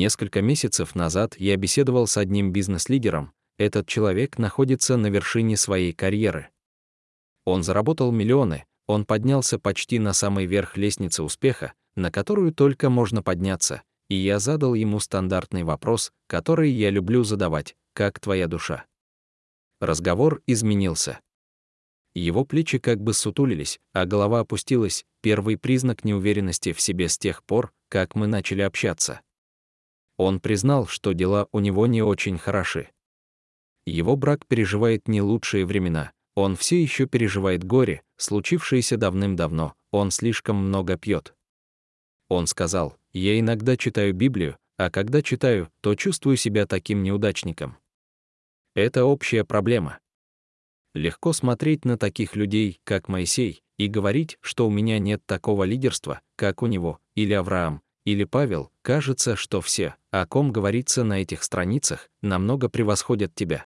Несколько месяцев назад я беседовал с одним бизнес-лидером. Этот человек находится на вершине своей карьеры. Он заработал миллионы, он поднялся почти на самый верх лестницы успеха, на которую только можно подняться, и я задал ему стандартный вопрос, который я люблю задавать «Как твоя душа?». Разговор изменился. Его плечи как бы сутулились, а голова опустилась, первый признак неуверенности в себе с тех пор, как мы начали общаться. Он признал, что дела у него не очень хороши. Его брак переживает не лучшие времена, он все еще переживает горе, случившееся давным-давно, он слишком много пьет. Он сказал, «Я иногда читаю Библию, а когда читаю, то чувствую себя таким неудачником». Это общая проблема. Легко смотреть на таких людей, как Моисей, и говорить, что у меня нет такого лидерства, как у него, или Авраам, или Павел, кажется, что все, о ком говорится на этих страницах, намного превосходят тебя.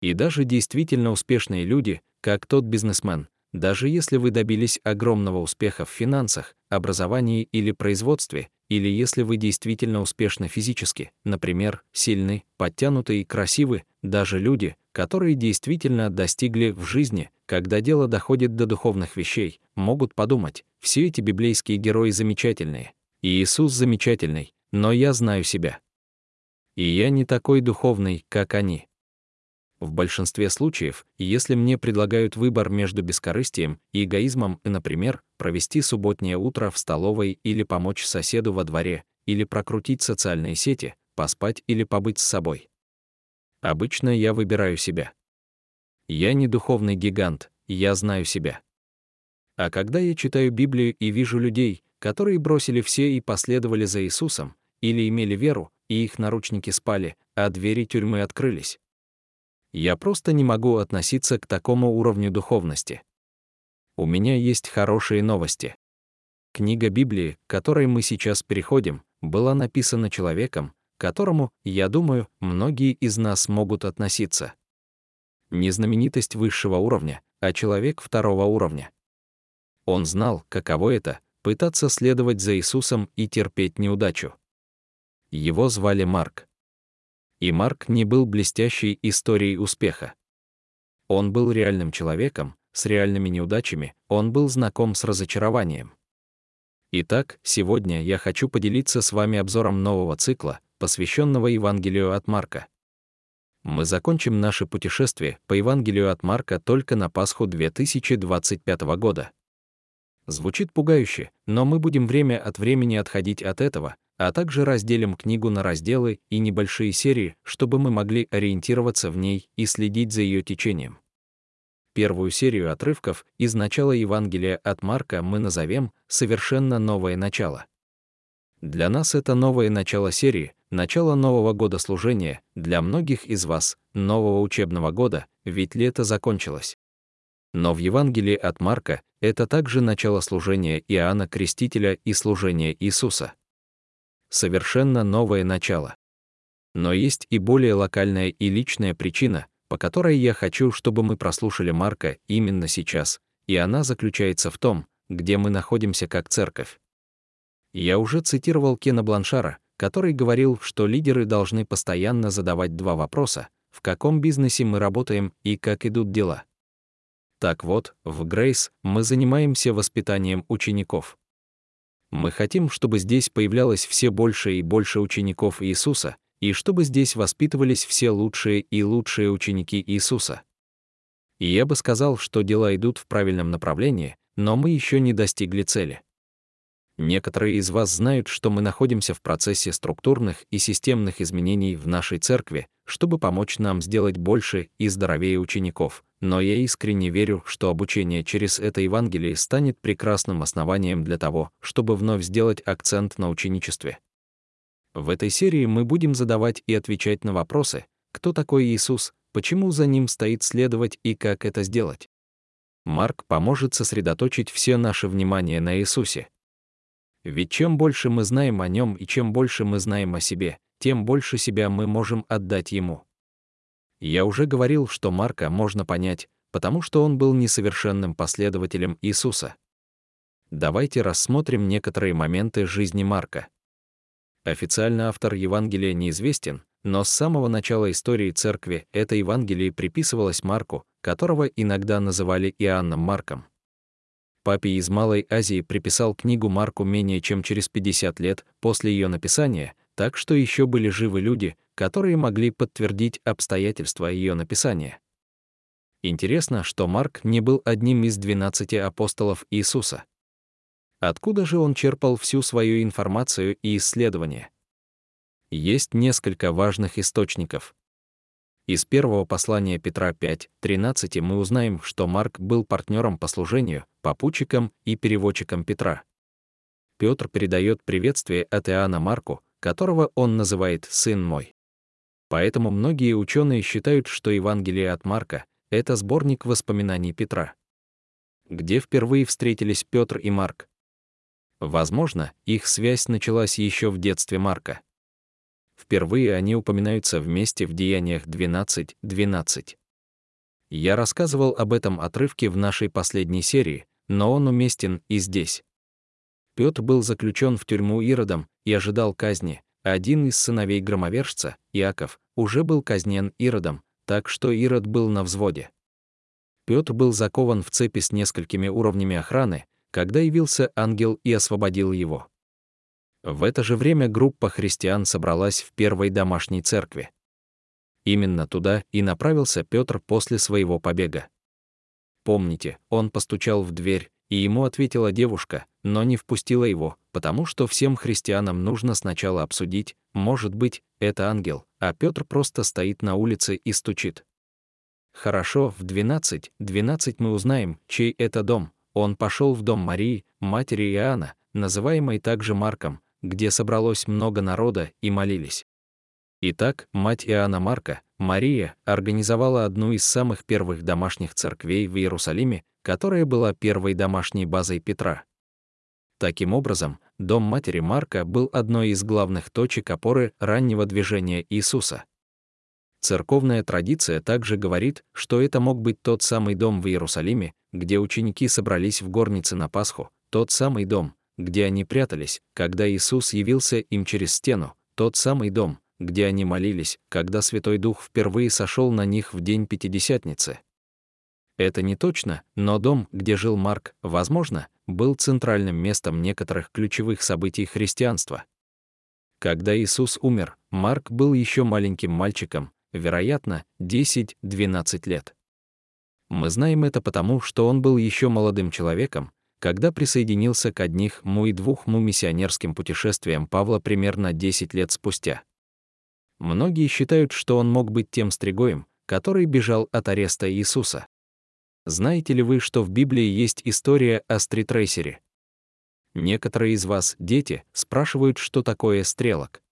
И даже действительно успешные люди, как тот бизнесмен, даже если вы добились огромного успеха в финансах, образовании или производстве, или если вы действительно успешны физически, например, сильны, подтянуты и красивы, даже люди, которые действительно достигли в жизни, когда дело доходит до духовных вещей, могут подумать, все эти библейские герои замечательные, и Иисус замечательный, но я знаю себя. И я не такой духовный, как они. В большинстве случаев, если мне предлагают выбор между бескорыстием и эгоизмом, и, например, провести субботнее утро в столовой или помочь соседу во дворе, или прокрутить социальные сети, поспать или побыть с собой. Обычно я выбираю себя. Я не духовный гигант, я знаю себя. А когда я читаю Библию и вижу людей, которые бросили все и последовали за Иисусом, или имели веру, и их наручники спали, а двери тюрьмы открылись. Я просто не могу относиться к такому уровню духовности. У меня есть хорошие новости. Книга Библии, к которой мы сейчас переходим, была написана человеком, которому, я думаю, многие из нас могут относиться. Не знаменитость высшего уровня, а человек второго уровня. Он знал, каково это пытаться следовать за Иисусом и терпеть неудачу. Его звали Марк. И Марк не был блестящей историей успеха. Он был реальным человеком, с реальными неудачами, он был знаком с разочарованием. Итак, сегодня я хочу поделиться с вами обзором нового цикла, посвященного Евангелию от Марка. Мы закончим наше путешествие по Евангелию от Марка только на Пасху 2025 года. Звучит пугающе, но мы будем время от времени отходить от этого, а также разделим книгу на разделы и небольшие серии, чтобы мы могли ориентироваться в ней и следить за ее течением. Первую серию отрывков из начала Евангелия от Марка мы назовем «Совершенно новое начало». Для нас это новое начало серии, начало нового года служения, для многих из вас — нового учебного года, ведь лето закончилось. Но в Евангелии от Марка это также начало служения Иоанна Крестителя и служения Иисуса. Совершенно новое начало. Но есть и более локальная и личная причина, по которой я хочу, чтобы мы прослушали Марка именно сейчас, и она заключается в том, где мы находимся как церковь. Я уже цитировал Кена Бланшара, который говорил, что лидеры должны постоянно задавать два вопроса, в каком бизнесе мы работаем и как идут дела. Так вот, в Грейс мы занимаемся воспитанием учеников. Мы хотим, чтобы здесь появлялось все больше и больше учеников Иисуса, и чтобы здесь воспитывались все лучшие и лучшие ученики Иисуса. И я бы сказал, что дела идут в правильном направлении, но мы еще не достигли цели. Некоторые из вас знают, что мы находимся в процессе структурных и системных изменений в нашей церкви, чтобы помочь нам сделать больше и здоровее учеников, но я искренне верю, что обучение через это Евангелие станет прекрасным основанием для того, чтобы вновь сделать акцент на ученичестве. В этой серии мы будем задавать и отвечать на вопросы, кто такой Иисус, почему за ним стоит следовать и как это сделать. Марк поможет сосредоточить все наше внимание на Иисусе. Ведь чем больше мы знаем о нем и чем больше мы знаем о себе, тем больше себя мы можем отдать ему. Я уже говорил, что Марка можно понять, потому что он был несовершенным последователем Иисуса. Давайте рассмотрим некоторые моменты жизни Марка. Официально автор Евангелия неизвестен, но с самого начала истории церкви это Евангелие приписывалось Марку, которого иногда называли Иоанном Марком. Папе из Малой Азии приписал книгу Марку менее чем через 50 лет после ее написания, так что еще были живы люди, которые могли подтвердить обстоятельства ее написания. Интересно, что Марк не был одним из 12 апостолов Иисуса. Откуда же он черпал всю свою информацию и исследования? Есть несколько важных источников. Из первого послания Петра 5.13 мы узнаем, что Марк был партнером по служению, попутчиком и переводчиком Петра. Петр передает приветствие от Иоанна Марку, которого он называет «сын мой». Поэтому многие ученые считают, что Евангелие от Марка — это сборник воспоминаний Петра. Где впервые встретились Петр и Марк? Возможно, их связь началась еще в детстве Марка. Впервые они упоминаются вместе в Деяниях 12.12. 12. Я рассказывал об этом отрывке в нашей последней серии, но он уместен и здесь. Петр был заключен в тюрьму Иродом и ожидал казни. Один из сыновей громовержца, Иаков, уже был казнен Иродом, так что Ирод был на взводе. Петр был закован в цепи с несколькими уровнями охраны, когда явился ангел и освободил его. В это же время группа христиан собралась в первой домашней церкви. Именно туда и направился Петр после своего побега. Помните, он постучал в дверь, и ему ответила девушка, но не впустила его, потому что всем христианам нужно сначала обсудить, может быть, это ангел, а Петр просто стоит на улице и стучит. Хорошо, в 12, 12 мы узнаем, чей это дом. Он пошел в дом Марии, матери Иоанна, называемой также Марком, где собралось много народа и молились. Итак, мать Иоанна Марка, Мария, организовала одну из самых первых домашних церквей в Иерусалиме, которая была первой домашней базой Петра. Таким образом, дом матери Марка был одной из главных точек опоры раннего движения Иисуса. Церковная традиция также говорит, что это мог быть тот самый дом в Иерусалиме, где ученики собрались в горнице на Пасху, тот самый дом, где они прятались, когда Иисус явился им через стену, тот самый дом, где они молились, когда Святой Дух впервые сошел на них в день Пятидесятницы. Это не точно, но дом, где жил Марк, возможно, был центральным местом некоторых ключевых событий христианства. Когда Иисус умер, Марк был еще маленьким мальчиком, вероятно, 10-12 лет. Мы знаем это потому, что он был еще молодым человеком, когда присоединился к одних му и двух-му миссионерским путешествиям Павла примерно 10 лет спустя. Многие считают, что он мог быть тем стригоем, который бежал от ареста Иисуса. Знаете ли вы, что в Библии есть история о стритрейсере? Некоторые из вас, дети, спрашивают, что такое стрелок.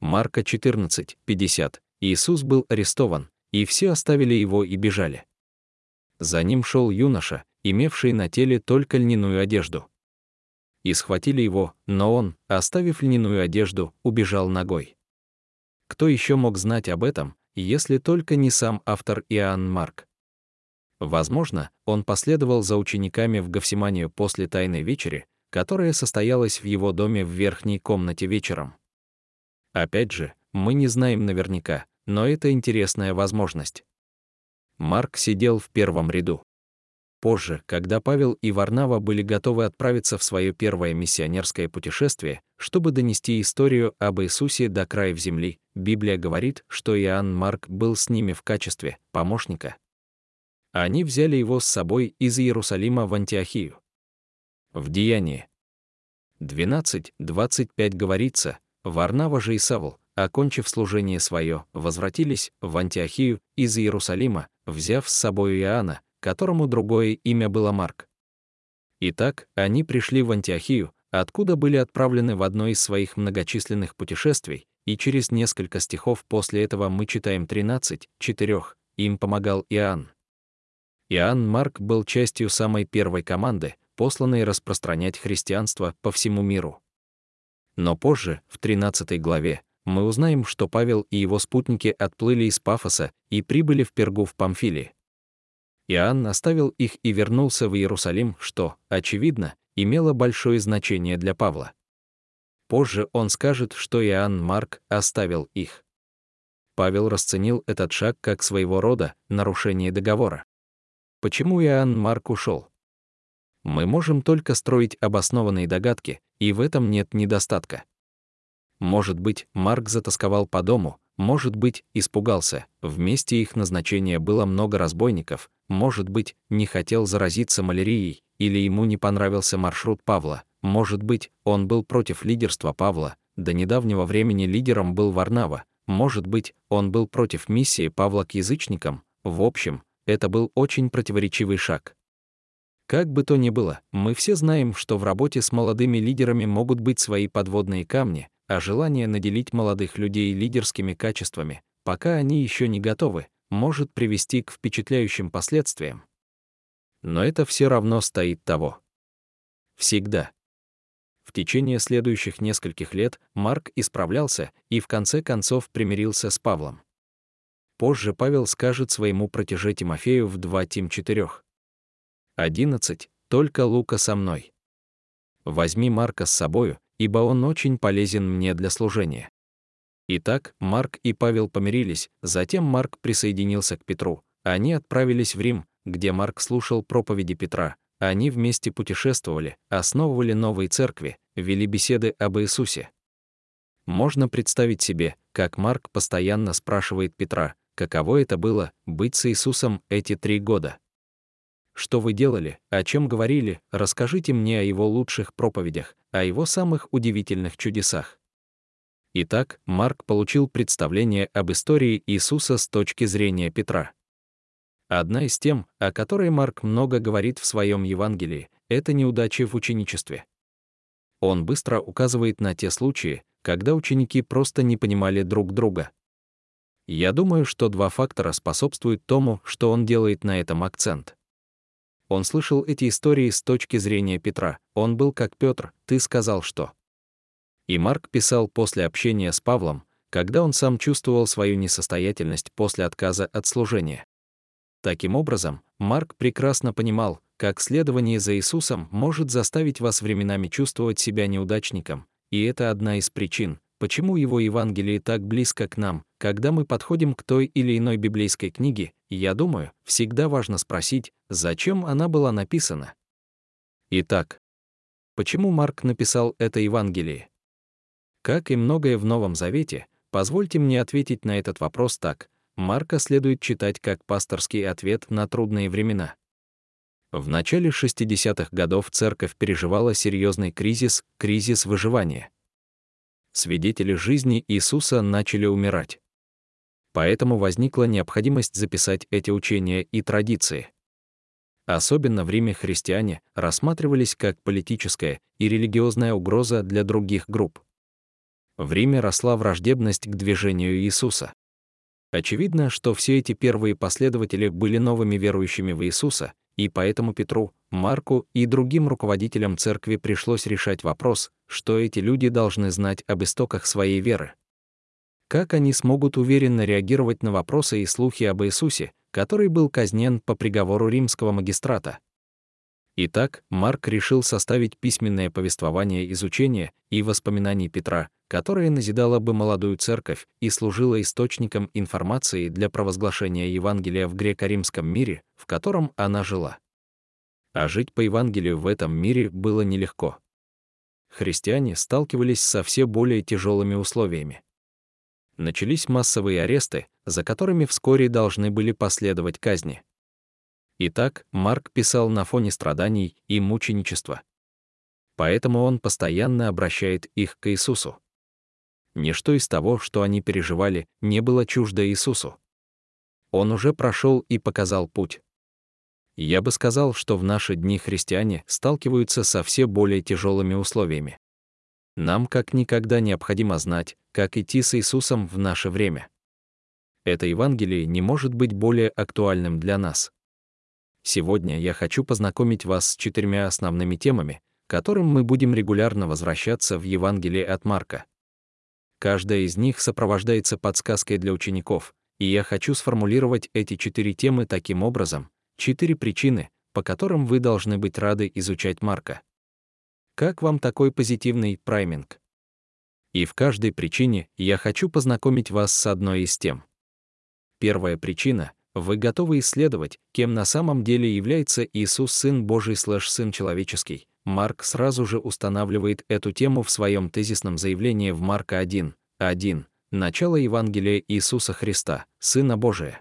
Марка 14, 50. Иисус был арестован, и все оставили его и бежали. За ним шел юноша, имевший на теле только льняную одежду. И схватили его, но он, оставив льняную одежду, убежал ногой. Кто еще мог знать об этом, если только не сам автор Иоанн Марк? Возможно, он последовал за учениками в Гефсиманию после Тайной вечери, которая состоялась в его доме в верхней комнате вечером. Опять же, мы не знаем наверняка, но это интересная возможность. Марк сидел в первом ряду. Позже, когда Павел и Варнава были готовы отправиться в свое первое миссионерское путешествие, чтобы донести историю об Иисусе до краев земли, Библия говорит, что Иоанн Марк был с ними в качестве помощника. Они взяли его с собой из Иерусалима в Антиохию. В Деянии 12.25 говорится, Варнава же и Савл, окончив служение свое, возвратились в Антиохию из Иерусалима, взяв с собой Иоанна, которому другое имя было Марк. Итак, они пришли в Антиохию, откуда были отправлены в одно из своих многочисленных путешествий, и через несколько стихов после этого мы читаем 13, 4, им помогал Иоанн. Иоанн Марк был частью самой первой команды, посланной распространять христианство по всему миру. Но позже, в 13 главе, мы узнаем, что Павел и его спутники отплыли из Пафоса и прибыли в Пергу в Памфилии. Иоанн оставил их и вернулся в Иерусалим, что, очевидно, имело большое значение для Павла. Позже он скажет, что Иоанн Марк оставил их. Павел расценил этот шаг как своего рода нарушение договора. Почему Иоанн Марк ушел? Мы можем только строить обоснованные догадки, и в этом нет недостатка. Может быть, Марк затасковал по дому, может быть, испугался, в месте их назначения было много разбойников, может быть, не хотел заразиться малярией, или ему не понравился маршрут Павла, может быть, он был против лидерства Павла, до недавнего времени лидером был Варнава, может быть, он был против миссии Павла к язычникам, в общем, это был очень противоречивый шаг. Как бы то ни было, мы все знаем, что в работе с молодыми лидерами могут быть свои подводные камни, а желание наделить молодых людей лидерскими качествами, пока они еще не готовы, может привести к впечатляющим последствиям. Но это все равно стоит того. Всегда. В течение следующих нескольких лет Марк исправлялся и в конце концов примирился с Павлом. Позже Павел скажет своему протеже Тимофею в 2 Тим 4. 11. «Только Лука со мной. Возьми Марка с собою, ибо он очень полезен мне для служения». Итак, Марк и Павел помирились, затем Марк присоединился к Петру. Они отправились в Рим, где Марк слушал проповеди Петра. Они вместе путешествовали, основывали новые церкви, вели беседы об Иисусе. Можно представить себе, как Марк постоянно спрашивает Петра, каково это было быть с Иисусом эти три года. Что вы делали, о чем говорили, расскажите мне о его лучших проповедях, о его самых удивительных чудесах. Итак, Марк получил представление об истории Иисуса с точки зрения Петра. Одна из тем, о которой Марк много говорит в своем Евангелии, это неудачи в ученичестве. Он быстро указывает на те случаи, когда ученики просто не понимали друг друга. Я думаю, что два фактора способствуют тому, что он делает на этом акцент. Он слышал эти истории с точки зрения Петра. Он был как Петр, ты сказал что. И Марк писал после общения с Павлом, когда он сам чувствовал свою несостоятельность после отказа от служения. Таким образом, Марк прекрасно понимал, как следование за Иисусом может заставить вас временами чувствовать себя неудачником, и это одна из причин, почему его Евангелие так близко к нам, когда мы подходим к той или иной библейской книге, я думаю, всегда важно спросить, зачем она была написана. Итак, почему Марк написал это Евангелие? Как и многое в Новом Завете, позвольте мне ответить на этот вопрос так. Марка следует читать как пасторский ответ на трудные времена. В начале 60-х годов церковь переживала серьезный кризис, кризис выживания свидетели жизни Иисуса начали умирать. Поэтому возникла необходимость записать эти учения и традиции. Особенно в Риме христиане рассматривались как политическая и религиозная угроза для других групп. В Риме росла враждебность к движению Иисуса. Очевидно, что все эти первые последователи были новыми верующими в Иисуса, и поэтому Петру, Марку и другим руководителям церкви пришлось решать вопрос, что эти люди должны знать об истоках своей веры. Как они смогут уверенно реагировать на вопросы и слухи об Иисусе, который был казнен по приговору римского магистрата? Итак, Марк решил составить письменное повествование изучения и воспоминаний Петра, которое назидало бы молодую церковь и служило источником информации для провозглашения Евангелия в греко-римском мире, в котором она жила. А жить по Евангелию в этом мире было нелегко. Христиане сталкивались со все более тяжелыми условиями. Начались массовые аресты, за которыми вскоре должны были последовать казни. Итак, Марк писал на фоне страданий и мученичества. Поэтому он постоянно обращает их к Иисусу. Ничто из того, что они переживали, не было чуждо Иисусу. Он уже прошел и показал путь. Я бы сказал, что в наши дни христиане сталкиваются со все более тяжелыми условиями. Нам как никогда необходимо знать, как идти с Иисусом в наше время. Это Евангелие не может быть более актуальным для нас. Сегодня я хочу познакомить вас с четырьмя основными темами, к которым мы будем регулярно возвращаться в Евангелии от Марка. Каждая из них сопровождается подсказкой для учеников, и я хочу сформулировать эти четыре темы таким образом, четыре причины, по которым вы должны быть рады изучать Марка. Как вам такой позитивный прайминг? И в каждой причине я хочу познакомить вас с одной из тем. Первая причина — вы готовы исследовать, кем на самом деле является Иисус Сын Божий слэш Сын Человеческий. Марк сразу же устанавливает эту тему в своем тезисном заявлении в Марка 1, 1, начало Евангелия Иисуса Христа, Сына Божия.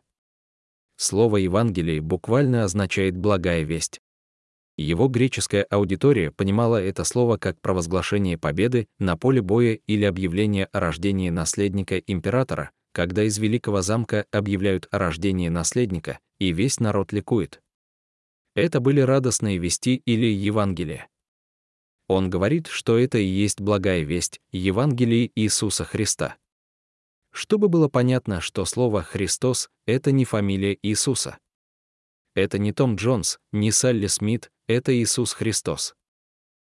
Слово «Евангелие» буквально означает «благая весть». Его греческая аудитория понимала это слово как провозглашение победы на поле боя или объявление о рождении наследника императора, когда из великого замка объявляют о рождении наследника, и весь народ ликует. Это были радостные вести или Евангелие. Он говорит, что это и есть благая весть, Евангелие Иисуса Христа. Чтобы было понятно, что слово «Христос» — это не фамилия Иисуса. Это не Том Джонс, не Салли Смит, это Иисус Христос.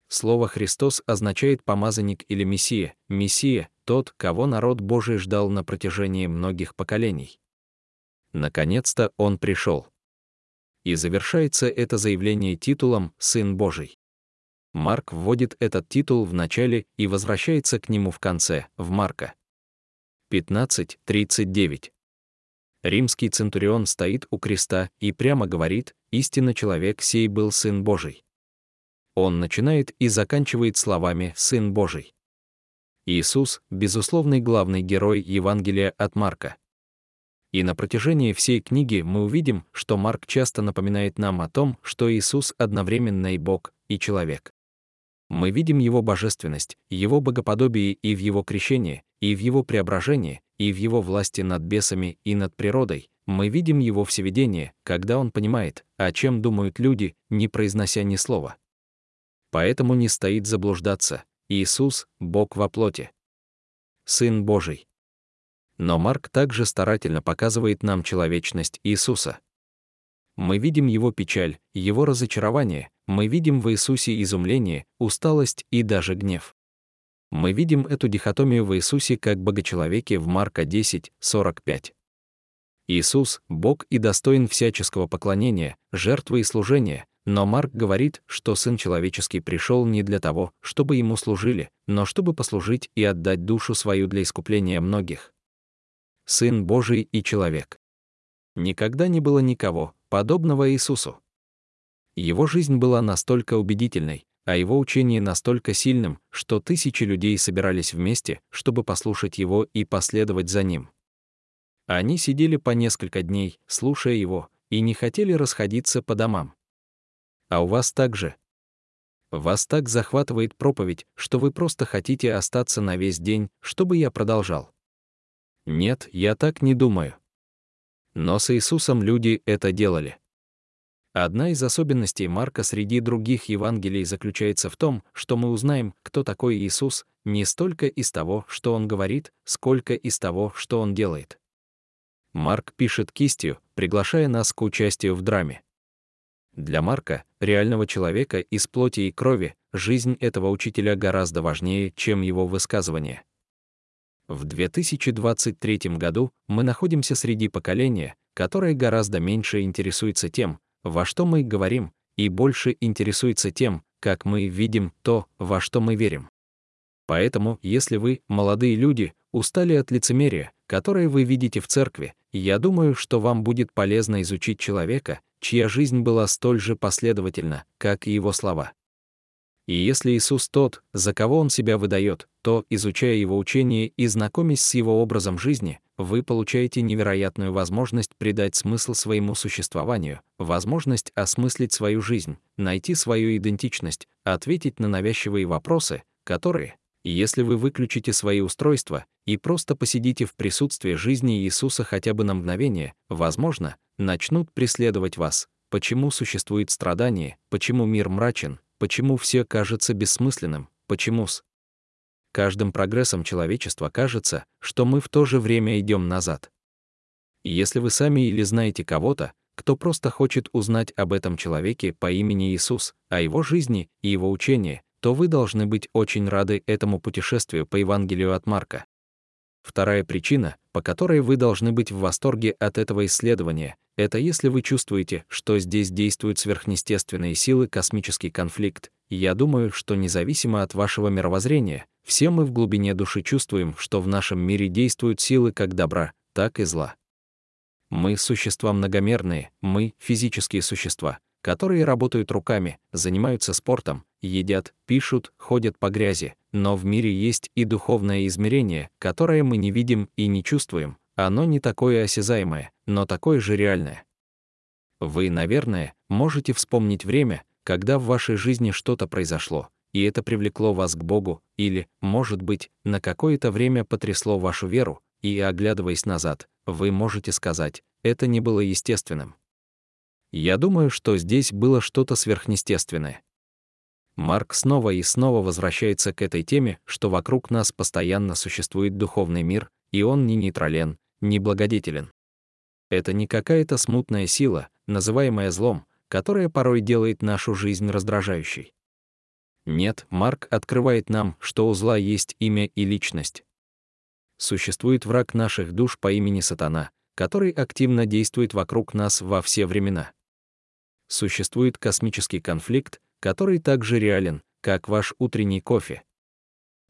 Слово «Христос» означает «помазанник» или «мессия», «мессия» — тот, кого народ Божий ждал на протяжении многих поколений. Наконец-то он пришел. И завершается это заявление титулом «Сын Божий». Марк вводит этот титул в начале и возвращается к нему в конце, в Марка. 15.39. Римский центурион стоит у креста и прямо говорит, истинно человек сей был Сын Божий. Он начинает и заканчивает словами «Сын Божий». Иисус — безусловный главный герой Евангелия от Марка. И на протяжении всей книги мы увидим, что Марк часто напоминает нам о том, что Иисус одновременно и Бог, и человек. Мы видим Его божественность, Его богоподобие и в Его крещении, и в Его преображении, и в Его власти над бесами и над природой. Мы видим Его всеведение, когда Он понимает, о чем думают люди, не произнося ни слова. Поэтому не стоит заблуждаться. Иисус — Бог во плоти. Сын Божий. Но Марк также старательно показывает нам человечность Иисуса. Мы видим Его печаль, Его разочарование, мы видим в Иисусе изумление, усталость и даже гнев. Мы видим эту дихотомию в Иисусе как богочеловеке в Марка 10, 45. Иисус — Бог и достоин всяческого поклонения, жертвы и служения, но Марк говорит, что Сын Человеческий пришел не для того, чтобы Ему служили, но чтобы послужить и отдать душу свою для искупления многих. Сын Божий и человек. Никогда не было никого, подобного Иисусу. Его жизнь была настолько убедительной, а его учение настолько сильным, что тысячи людей собирались вместе, чтобы послушать его и последовать за ним. Они сидели по несколько дней, слушая его, и не хотели расходиться по домам. А у вас так же? Вас так захватывает проповедь, что вы просто хотите остаться на весь день, чтобы я продолжал. Нет, я так не думаю. Но с Иисусом люди это делали. Одна из особенностей Марка среди других Евангелий заключается в том, что мы узнаем, кто такой Иисус, не столько из того, что он говорит, сколько из того, что он делает. Марк пишет кистью, приглашая нас к участию в драме. Для Марка, реального человека из плоти и крови, жизнь этого учителя гораздо важнее, чем его высказывание. В 2023 году мы находимся среди поколения, которое гораздо меньше интересуется тем, во что мы говорим, и больше интересуется тем, как мы видим то, во что мы верим. Поэтому, если вы, молодые люди, устали от лицемерия, которое вы видите в церкви, я думаю, что вам будет полезно изучить человека, чья жизнь была столь же последовательна, как и его слова. И если Иисус тот, за кого Он себя выдает, то, изучая Его учение и знакомясь с Его образом жизни, вы получаете невероятную возможность придать смысл своему существованию, возможность осмыслить свою жизнь, найти свою идентичность, ответить на навязчивые вопросы, которые, если вы выключите свои устройства и просто посидите в присутствии жизни Иисуса хотя бы на мгновение, возможно, начнут преследовать вас. Почему существует страдание, почему мир мрачен, почему все кажется бессмысленным, почему с каждым прогрессом человечества кажется, что мы в то же время идем назад. И если вы сами или знаете кого-то, кто просто хочет узнать об этом человеке по имени Иисус, о его жизни и его учении, то вы должны быть очень рады этому путешествию по Евангелию от Марка. Вторая причина, по которой вы должны быть в восторге от этого исследования, это если вы чувствуете, что здесь действуют сверхъестественные силы, космический конфликт. Я думаю, что независимо от вашего мировоззрения, все мы в глубине души чувствуем, что в нашем мире действуют силы как добра, так и зла. Мы — существа многомерные, мы — физические существа, которые работают руками, занимаются спортом, едят, пишут, ходят по грязи, но в мире есть и духовное измерение, которое мы не видим и не чувствуем, оно не такое осязаемое, но такое же реальное. Вы, наверное, можете вспомнить время, когда в вашей жизни что-то произошло, и это привлекло вас к Богу, или, может быть, на какое-то время потрясло вашу веру, и, оглядываясь назад, вы можете сказать, это не было естественным. Я думаю, что здесь было что-то сверхъестественное. Марк снова и снова возвращается к этой теме, что вокруг нас постоянно существует духовный мир, и он не нейтрален, не благодетелен. Это не какая-то смутная сила, называемая злом, которая порой делает нашу жизнь раздражающей. Нет, Марк открывает нам, что у зла есть имя и личность. Существует враг наших душ по имени Сатана, который активно действует вокруг нас во все времена. Существует космический конфликт, который также реален, как ваш утренний кофе.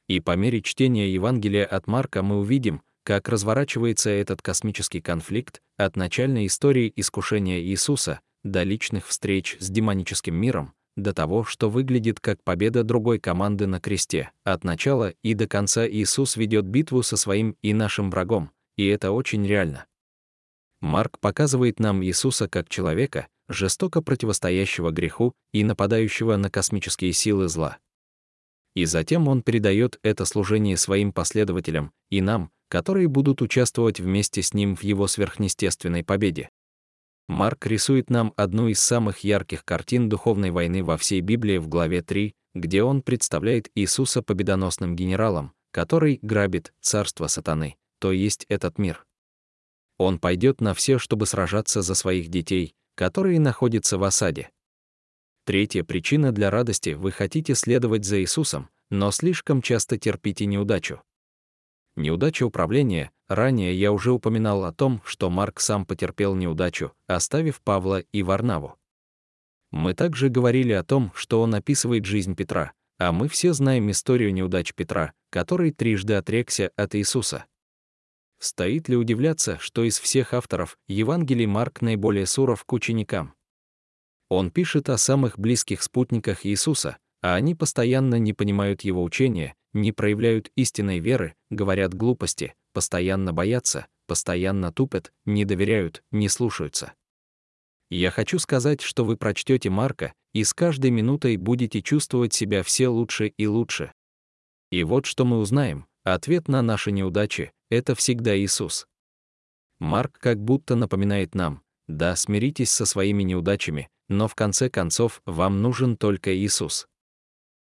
И по мере чтения Евангелия от Марка мы увидим, как разворачивается этот космический конфликт от начальной истории искушения Иисуса до личных встреч с демоническим миром, до того, что выглядит как победа другой команды на кресте. От начала и до конца Иисус ведет битву со своим и нашим врагом, и это очень реально. Марк показывает нам Иисуса как человека, жестоко противостоящего греху и нападающего на космические силы зла. И затем он передает это служение своим последователям и нам, которые будут участвовать вместе с ним в его сверхъестественной победе. Марк рисует нам одну из самых ярких картин духовной войны во всей Библии в главе 3, где он представляет Иисуса победоносным генералом, который грабит царство сатаны, то есть этот мир. Он пойдет на все, чтобы сражаться за своих детей, которые находятся в осаде. Третья причина для радости — вы хотите следовать за Иисусом, но слишком часто терпите неудачу. Неудача управления. Ранее я уже упоминал о том, что Марк сам потерпел неудачу, оставив Павла и Варнаву. Мы также говорили о том, что он описывает жизнь Петра, а мы все знаем историю неудач Петра, который трижды отрекся от Иисуса. Стоит ли удивляться, что из всех авторов Евангелий Марк наиболее суров к ученикам? Он пишет о самых близких спутниках Иисуса, а они постоянно не понимают его учения, не проявляют истинной веры, говорят глупости, постоянно боятся, постоянно тупят, не доверяют, не слушаются. Я хочу сказать, что вы прочтете Марка и с каждой минутой будете чувствовать себя все лучше и лучше. И вот что мы узнаем. Ответ на наши неудачи — это всегда Иисус. Марк как будто напоминает нам, да, смиритесь со своими неудачами, но в конце концов вам нужен только Иисус.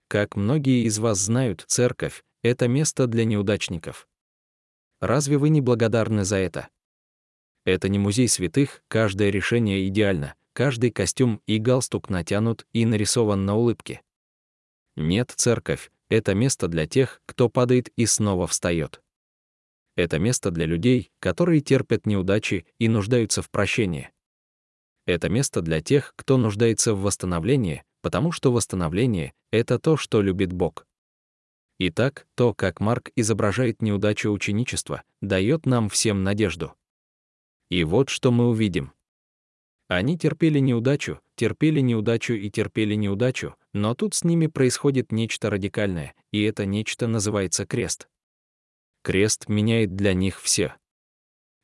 Как многие из вас знают, церковь — это место для неудачников. Разве вы не благодарны за это? Это не музей святых, каждое решение идеально, каждый костюм и галстук натянут и нарисован на улыбке. Нет, церковь — это место для тех, кто падает и снова встает. Это место для людей, которые терпят неудачи и нуждаются в прощении. Это место для тех, кто нуждается в восстановлении, потому что восстановление — это то, что любит Бог. Итак, то, как Марк изображает неудачу ученичества, дает нам всем надежду. И вот что мы увидим. Они терпели неудачу, терпели неудачу и терпели неудачу, но тут с ними происходит нечто радикальное, и это нечто называется крест. Крест меняет для них все.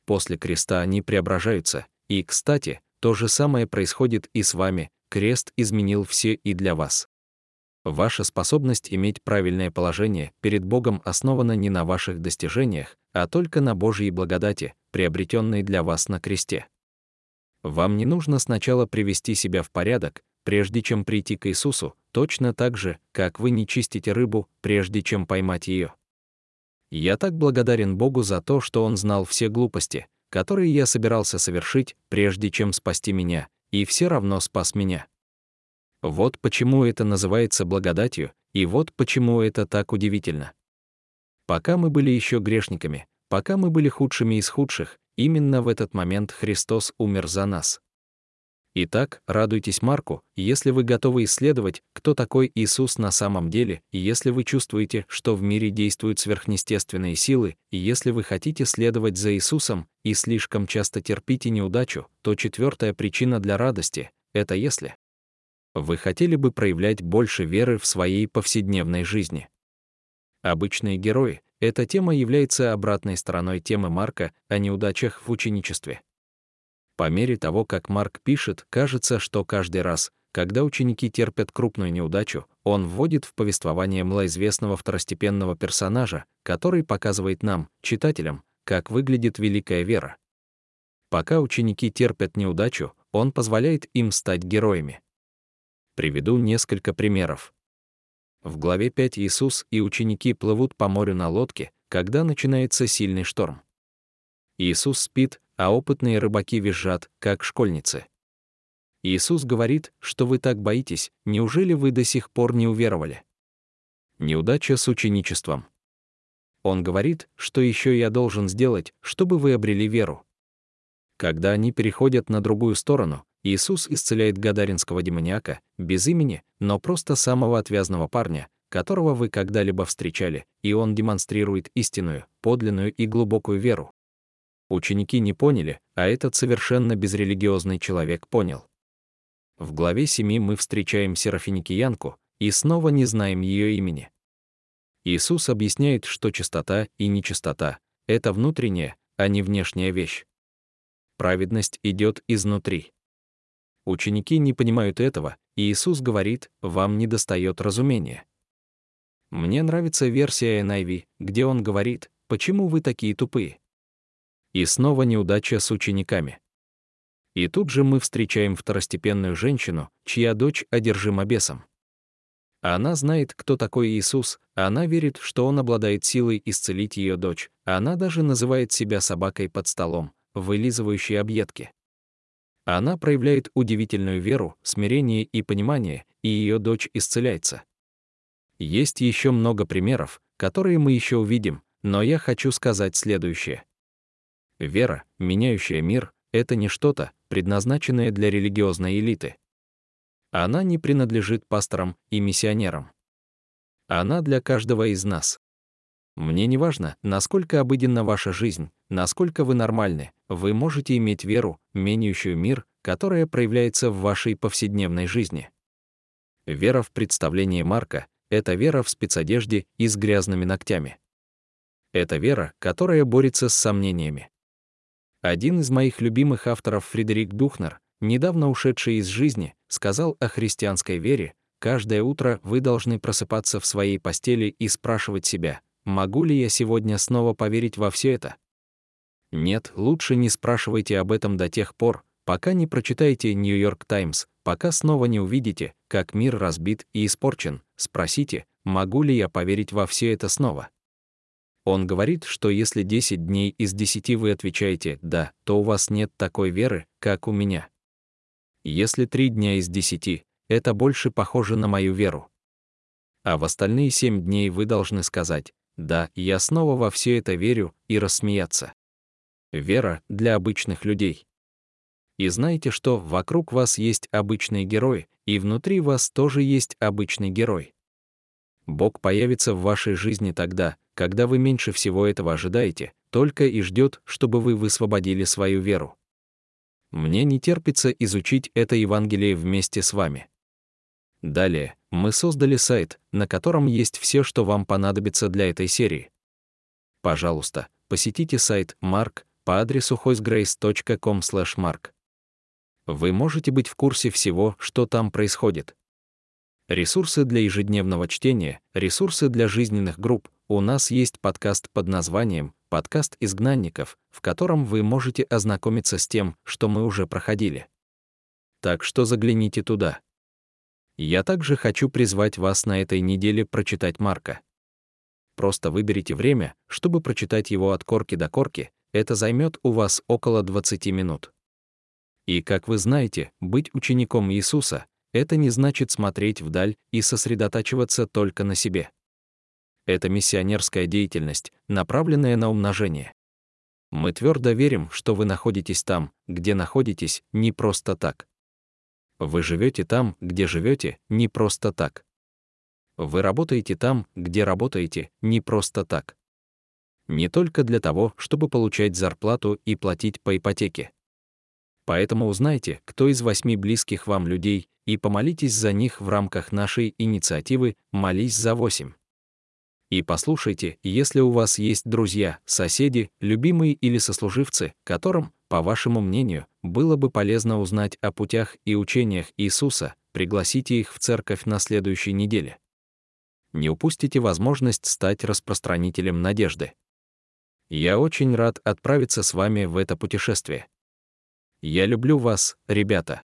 После креста они преображаются, и, кстати, то же самое происходит и с вами, Крест изменил все и для вас. Ваша способность иметь правильное положение перед Богом основана не на ваших достижениях, а только на Божьей благодати, приобретенной для вас на кресте. Вам не нужно сначала привести себя в порядок, прежде чем прийти к Иисусу, точно так же, как вы не чистите рыбу, прежде чем поймать ее. Я так благодарен Богу за то, что Он знал все глупости, которые я собирался совершить, прежде чем спасти меня, и все равно спас меня. Вот почему это называется благодатью, и вот почему это так удивительно. Пока мы были еще грешниками, пока мы были худшими из худших, именно в этот момент Христос умер за нас. Итак, радуйтесь Марку, если вы готовы исследовать, кто такой Иисус на самом деле, и если вы чувствуете, что в мире действуют сверхъестественные силы, и если вы хотите следовать за Иисусом и слишком часто терпите неудачу, то четвертая причина для радости — это если вы хотели бы проявлять больше веры в своей повседневной жизни. Обычные герои — эта тема является обратной стороной темы Марка о неудачах в ученичестве. По мере того, как Марк пишет, кажется, что каждый раз, когда ученики терпят крупную неудачу, он вводит в повествование малоизвестного второстепенного персонажа, который показывает нам, читателям, как выглядит великая вера. Пока ученики терпят неудачу, он позволяет им стать героями. Приведу несколько примеров. В главе 5 Иисус и ученики плывут по морю на лодке, когда начинается сильный шторм. Иисус спит, а опытные рыбаки визжат, как школьницы. Иисус говорит, что вы так боитесь, неужели вы до сих пор не уверовали? Неудача с ученичеством. Он говорит, что еще я должен сделать, чтобы вы обрели веру. Когда они переходят на другую сторону, Иисус исцеляет гадаринского демониака, без имени, но просто самого отвязного парня, которого вы когда-либо встречали, и он демонстрирует истинную, подлинную и глубокую веру. Ученики не поняли, а этот совершенно безрелигиозный человек понял. В главе 7 мы встречаем Серафиникиянку и снова не знаем ее имени. Иисус объясняет, что чистота и нечистота — это внутренняя, а не внешняя вещь. Праведность идет изнутри. Ученики не понимают этого, и Иисус говорит, вам недостает разумения. Мне нравится версия NIV, где он говорит, почему вы такие тупые. И снова неудача с учениками. И тут же мы встречаем второстепенную женщину, чья дочь одержима бесом. Она знает, кто такой Иисус, она верит, что он обладает силой исцелить ее дочь, она даже называет себя собакой под столом, вылизывающей объедки. Она проявляет удивительную веру, смирение и понимание, и ее дочь исцеляется. Есть еще много примеров, которые мы еще увидим, но я хочу сказать следующее. Вера, меняющая мир, это не что-то, предназначенное для религиозной элиты. Она не принадлежит пасторам и миссионерам. Она для каждого из нас. Мне не важно, насколько обыденна ваша жизнь, насколько вы нормальны, вы можете иметь веру, меняющую мир, которая проявляется в вашей повседневной жизни. Вера в представление Марка — это вера в спецодежде и с грязными ногтями. Это вера, которая борется с сомнениями. Один из моих любимых авторов Фредерик Духнер, недавно ушедший из жизни, сказал о христианской вере, каждое утро вы должны просыпаться в своей постели и спрашивать себя, могу ли я сегодня снова поверить во все это? Нет, лучше не спрашивайте об этом до тех пор, пока не прочитаете Нью-Йорк Таймс, пока снова не увидите, как мир разбит и испорчен, спросите, могу ли я поверить во все это снова? Он говорит, что если 10 дней из 10 вы отвечаете «да», то у вас нет такой веры, как у меня. Если 3 дня из 10, это больше похоже на мою веру. А в остальные 7 дней вы должны сказать «да, я снова во все это верю» и рассмеяться. Вера для обычных людей. И знаете, что вокруг вас есть обычный герой, и внутри вас тоже есть обычный герой. Бог появится в вашей жизни тогда, когда вы меньше всего этого ожидаете, только и ждет, чтобы вы высвободили свою веру. Мне не терпится изучить это Евангелие вместе с вами. Далее, мы создали сайт, на котором есть все, что вам понадобится для этой серии. Пожалуйста, посетите сайт Mark по адресу hoicegrace.com/mark. Вы можете быть в курсе всего, что там происходит. Ресурсы для ежедневного чтения, ресурсы для жизненных групп. У нас есть подкаст под названием «Подкаст изгнанников», в котором вы можете ознакомиться с тем, что мы уже проходили. Так что загляните туда. Я также хочу призвать вас на этой неделе прочитать Марка. Просто выберите время, чтобы прочитать его от корки до корки, это займет у вас около 20 минут. И, как вы знаете, быть учеником Иисуса это не значит смотреть вдаль и сосредотачиваться только на себе. Это миссионерская деятельность, направленная на умножение. Мы твердо верим, что вы находитесь там, где находитесь, не просто так. Вы живете там, где живете, не просто так. Вы работаете там, где работаете, не просто так. Не только для того, чтобы получать зарплату и платить по ипотеке. Поэтому узнайте, кто из восьми близких вам людей, и помолитесь за них в рамках нашей инициативы «Молись за восемь». И послушайте, если у вас есть друзья, соседи, любимые или сослуживцы, которым, по вашему мнению, было бы полезно узнать о путях и учениях Иисуса, пригласите их в церковь на следующей неделе. Не упустите возможность стать распространителем надежды. Я очень рад отправиться с вами в это путешествие. Я люблю вас, ребята.